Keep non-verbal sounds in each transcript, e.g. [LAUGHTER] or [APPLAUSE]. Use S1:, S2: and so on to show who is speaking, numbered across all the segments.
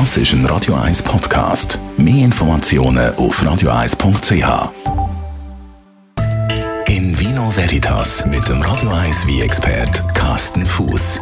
S1: Das ist ein Radio 1 Podcast. Mehr Informationen auf radio1.ch. In Vino Veritas mit dem Radio 1 wie expert Carsten Fuß.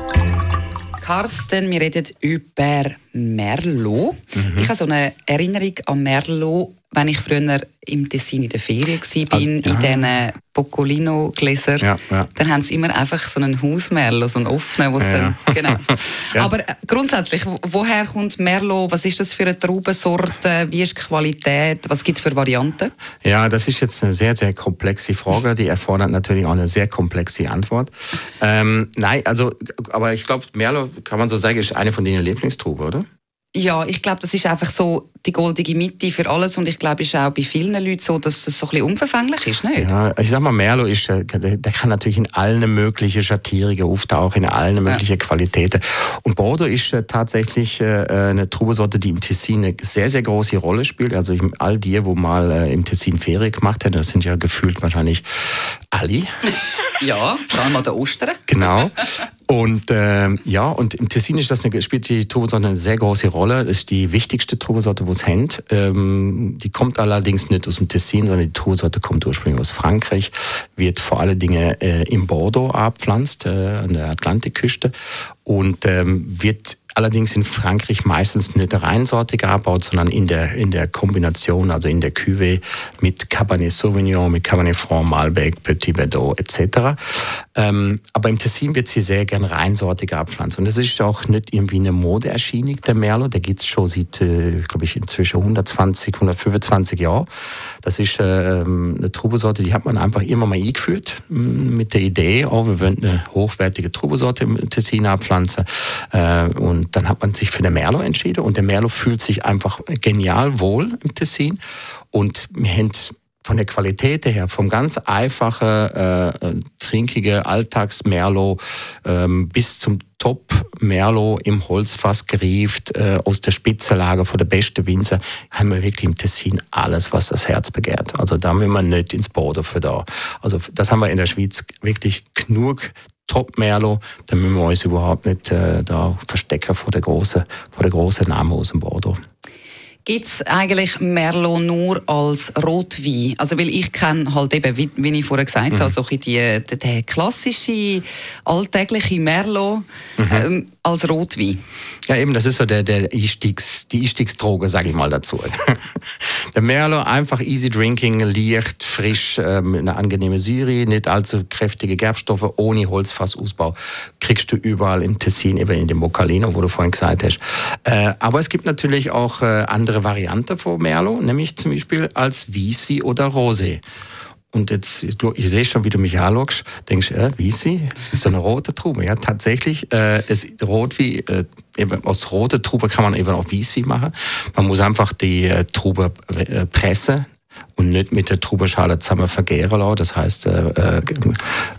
S2: Carsten, wir reden über Merlot.
S3: Mhm.
S2: Ich habe so eine Erinnerung an Merlot, wenn ich früher im Tessin in der Ferien war,
S3: Ah,
S2: in
S3: ja.
S2: diesen Boccolino-Gläsern.
S3: Ja, ja.
S2: Dann haben sie immer einfach so einen Hausmerlot, so einen offenen, was
S3: Ja.
S2: dann, genau. [LAUGHS] Aber äh, grundsätzlich, wo- woher kommt Merlot? Was ist das für eine Traubensorte? Wie ist die Qualität? Was gibt es für Varianten?
S3: Ja, das ist jetzt eine sehr, sehr komplexe Frage. Die erfordert natürlich auch eine sehr komplexe Antwort. Ähm, nein, also, aber ich glaube, Merlot, kann man so sagen, ist eine von deinen Lieblingstruben, oder?
S2: Ja, ich glaube, das ist einfach so die goldige Mitte für alles und ich glaube, es ist auch bei vielen Leuten so, dass das so ein bisschen unverfänglich ist, nicht?
S3: Ja, ich sag mal, Merlot ist, äh, der, der kann natürlich in allen möglichen Schattierungen auftauchen, in allen möglichen Qualitäten. Und Bordeaux ist äh, tatsächlich äh, eine Trubesorte, die im Tessin eine sehr, sehr große Rolle spielt. Also all die, wo mal im Tessin Ferien gemacht haben, das sind ja gefühlt wahrscheinlich alle. [LAUGHS]
S2: Ja, vor allem an den Ostern.
S3: Genau. [LAUGHS] Und ähm, ja, und im Tessin ist das eine, spielt die Trubesorte eine sehr große Rolle. Das ist die wichtigste Trubesorte, wo es hängt. Ähm, die kommt allerdings nicht aus dem Tessin, sondern die Trubesorte kommt ursprünglich aus Frankreich, wird vor allen Dingen äh, im Bordeaux abpflanzt, äh, an der Atlantikküste und ähm, wird allerdings in Frankreich meistens nicht reinsortig abbaut, sondern in der, in der Kombination, also in der Cuvée mit Cabernet Sauvignon, mit Cabernet Franc, Malbec, Petit Verdot etc. Ähm, aber im Tessin wird sie sehr gern reinsortig abpflanzt. Und das ist auch nicht irgendwie eine Modeerscheinung, der Merlot. Der gibt's schon seit, äh, glaube ich, inzwischen 120, 125 Jahren. Das ist äh, ähm, eine Trubesorte, die hat man einfach immer mal eingeführt m, mit der Idee, oh, wir wollen eine hochwertige Trubesorte im Tessin abpflanzen. Äh, und dann hat man sich für den Merlot entschieden und der Merlot fühlt sich einfach genial wohl im Tessin. Und wir haben von der Qualität her, vom ganz einfachen, äh, äh, trinkige Alltagsmerlot ähm, bis zum Top-Merlot im Holzfass gerieft, äh, aus der Spitzenlage von der besten Winzer, haben wir wirklich im Tessin alles, was das Herz begehrt. Also da will man nicht ins Bordeaux für da. Also das haben wir in der Schweiz wirklich genug Top-Merlot, da müssen wir uns überhaupt nicht äh, da verstecken vor der großen, vor der großen Namen aus dem Bordeaux.
S2: Gibt es eigentlich Merlot nur als Rotwein? Also, weil ich kenne halt eben, wie, wie ich vorher gesagt habe, so bisschen die, der klassische, alltägliche Merlot ähm, als Rotwein.
S3: Ja, eben, das ist so der, der Einstiegs, die Einstiegsdroge, sage ich mal dazu. [LAUGHS] der Merlot, einfach easy drinking, leicht, frisch, ähm, eine angenehme Syri, nicht allzu kräftige Gerbstoffe, ohne Holzfassausbau, kriegst du überall im Tessin, eben in dem Boccalino, wo du vorhin gesagt hast. Äh, aber es gibt natürlich auch äh, andere Varianten von Merlot, nämlich zum Beispiel als Wieswi oder Rosé. Und jetzt, ich sehe schon, wie du mich anschaust, denkst, äh, Wieswi, ist so eine rote Trube. Ja, tatsächlich, äh, es, Rotwein, äh, eben aus roter Trube kann man eben auch Wieswi machen. Man muss einfach die äh, Trube äh, pressen und nicht mit der Trubeschale zusammen vergären lassen. Das heißt, äh, äh,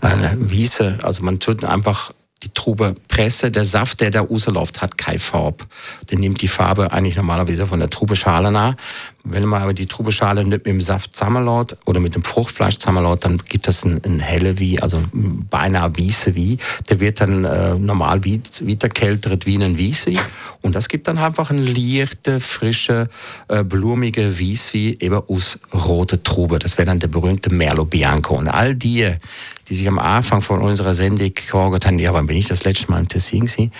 S3: eine Wiese, also man tut einfach die Trube presse, der Saft, der da rausläuft, hat keine Farbe. Der nimmt die Farbe eigentlich normalerweise von der Trubeschale nach. Wenn man aber die Trubeschale nicht mit dem Saft zusammenlässt oder mit dem Fruchtfleisch zusammenlässt, dann gibt das ein, ein helle wie, also ein beinahe Wiese wie. Der wird dann äh, normal wie, weiterkältert wie ein Wiese. Und das gibt dann einfach ein leichte, frische, äh, blumige Wieswi eben aus roter Trube. Das wäre dann der berühmte Merlot Bianco. Und all die, die sich am Anfang von unserer Sendung gefragt haben, ja, wann bin ich das letzte Mal im Tessin gewesen?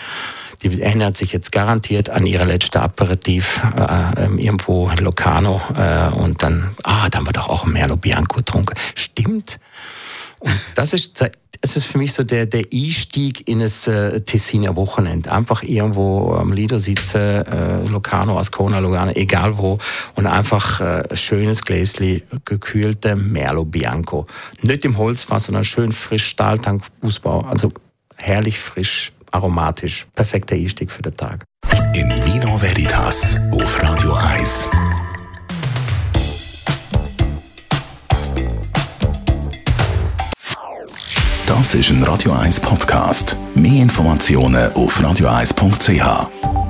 S3: Die erinnert sich jetzt garantiert an ihre letzte Aperitif äh, ähm, irgendwo in Locarno äh, und dann, ah, da haben wir doch auch ein Merlot Bianco getrunken. Stimmt. Und das ist, es ist für mich so der, der Einstieg in das äh, Tessiner Wochenende. Einfach irgendwo am Lido sitzen, äh, Locarno, Ascona, Lugano, egal wo, und einfach äh, schönes Gläschen gekühlte Merlot Bianco. Nicht im Holzfass, sondern schön frisch Stahltankausbau. Also herrlich frisch, aromatisch. Perfekter Einstieg für den Tag.
S1: In Vino Veritas auf Radio 1. Das ist ein Radio 1 Podcast. Mehr Informationen auf radio1.ch.